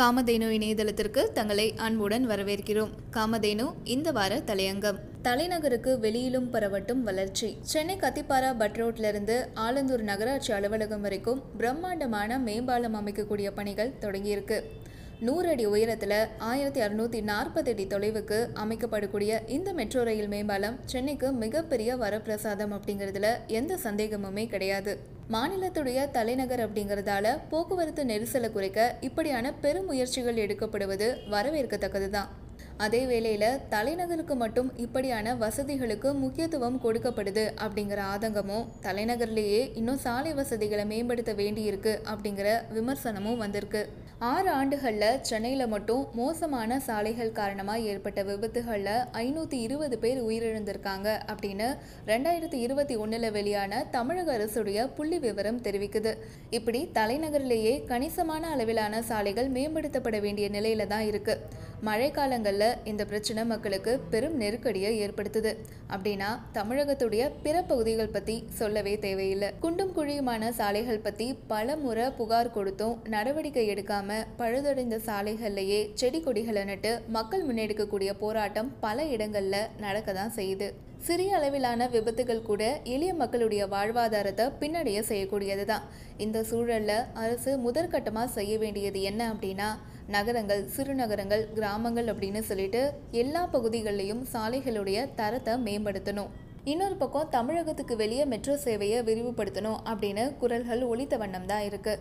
காமதேனு இணையதளத்திற்கு தங்களை அன்புடன் வரவேற்கிறோம். காமதேனு இந்த வார தலையங்கம். தலைநகருக்கு வெளியிலும் பரவட்டும் வளர்ச்சி. சென்னை கத்திப்பாரா பட் ரோட்டிலிருந்து ஆலந்தூர் நகராட்சி அலுவலகம் வரைக்கும் பிரம்மாண்டமான மேம்பாலம் அமைக்கக்கூடிய பணிகள் தொடங்கியிருக்கு. நூறு அடி உயரத்தில் ஆயிரத்தி அறுநூத்தி நாற்பது அடி தொலைவுக்கு அமைக்கப்படக்கூடிய இந்த மெட்ரோ ரயில் மேம்பாலம் சென்னைக்கு மிகப்பெரிய வரப்பிரசாதம் அப்படிங்கிறதுல எந்த சந்தேகமுமே கிடையாது. மாநிலத்துடைய தலைநகர் அப்படிங்கிறதால போக்குவரத்து நெரிசலை குறைக்க இப்படியான பெரும் முயற்சிகள் எடுக்கப்படுவது வரவேற்கத்தக்கது தான் அதே வேளையில் தலைநகருக்கு மட்டும் இப்படியான வசதிகளுக்கு முக்கியத்துவம் கொடுக்கப்படுது அப்படிங்கிற ஆதங்கமும் தலைநகர்லேயே இன்னும் சாலை வசதிகளை மேம்படுத்த வேண்டியிருக்கு அப்படிங்கிற விமர்சனமும் வந்திருக்கு. ஆறு ஆண்டுகளில் சென்னையில் மட்டும் மோசமான சாலைகள் காரணமாக ஏற்பட்ட விபத்துகளில் ஐநூற்றி இருபது பேர் உயிரிழந்திருக்காங்க அப்படின்னு ரெண்டாயிரத்தி இருபத்தி ஒன்றில் வெளியான தமிழக அரசுடைய புள்ளி விவரம் தெரிவிக்குது. இப்படி தலைநகரிலேயே கணிசமான அளவிலான சாலைகள் மேம்படுத்தப்பட வேண்டிய நிலையில தான் இருக்குது மழைக்காலங்களில் இந்த பிரச்சனை மக்களுக்கு பெரும் நெருக்கடியை ஏற்படுத்துது. அப்படின்னா தமிழகத்துடைய பிற பகுதிகள் பற்றி சொல்லவே தேவையில்லை. குண்டும் குழியுமான சாலைகள் பற்றி பல முறை புகார் கொடுத்தும் நடவடிக்கை எடுக்காம பழுதடைந்த சாலைகள்லேயே செடி கொடிகளை நட்டு மக்கள் முன்னெடுக்கக்கூடிய போராட்டம் பல இடங்களில் நடக்க தான் செய்யுது. சிறிய அளவிலான விபத்துகள் கூட எளிய மக்களுடைய வாழ்வாதாரத்தை பின்னடைய செய்யக்கூடியது தான் இந்த சூழலில் அரசு முதற்கட்டமாக செய்ய வேண்டியது என்ன அப்படின்னா நகரங்கள் சிறுநகரங்கள் கிராமங்கள் அப்படின்னு சொல்லிட்டு எல்லா பகுதிகளிலையும் சாலைகளுடைய தரத்தை மேம்படுத்தணும். இன்னொரு பக்கம் தமிழகத்துக்கு வெளியே மெட்ரோ சேவையை விரிவுபடுத்தணும் அப்படின்னு குரல்கள் ஒழித்த வண்ணம் தான் இருக்கு.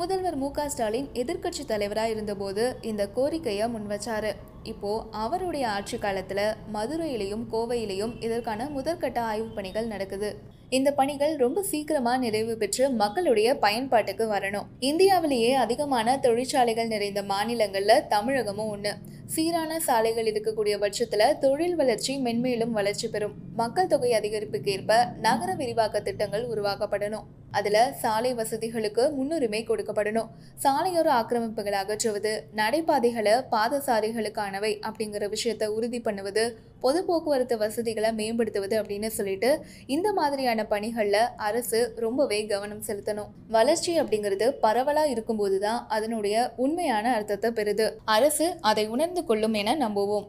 முதல்வர் மு க ஸ்டாலின் எதிர்க்கட்சி தலைவராக இருந்தபோது இந்த கோரிக்கையை முன்வச்சாரு. இப்போது அவருடைய ஆட்சி காலத்தில் மதுரையிலையும் கோவையிலையும் இதற்கான முதற்கட்ட ஆய்வுப் பணிகள் நடக்குது. இந்த பணிகள் ரொம்ப சீக்கிரமா நிறைவு பெற்று மக்களுடைய பயன்பாட்டுக்கு வரணும். இந்தியாவிலேயே அதிகமான தொழிற்சாலைகள் நிறைந்த மாநிலங்கள்ல தமிழகமும் ஒன்று சீரான சாலைகள் இருக்கக்கூடிய பட்சத்துல தொழில் வளர்ச்சி மென்மேலும் வளர்ச்சி பெறும். மக்கள் தொகை அதிகரிப்புக்கு ஏற்ப நகர விரிவாக்க திட்டங்கள் உருவாக்கப்படணும். அதுல சாலை வசதிகளுக்கு முன்னுரிமை கொடுக்கப்படணும். சாலையோர ஆக்கிரமிப்புகளை அகற்றுவது நடைபாதைகளை பாதசாரிகளுக்கானவை அப்படிங்கிற விஷயத்தை உறுதி பண்ணுவது பொது போக்குவரத்து வசதிகளை மேம்படுத்துவது அப்படின்னு சொல்லிட்டு இந்த மாதிரியான பணிகளில் அரசு ரொம்பவே கவனம் செலுத்தணும். வளர்ச்சி அப்படிங்கிறது பரவலாக இருக்கும்போது தான் அதனுடைய உண்மையான அர்த்தத்தை பெறுது. அரசு அதை உணர்ந்து கொள்ளும் என நம்புவோம்.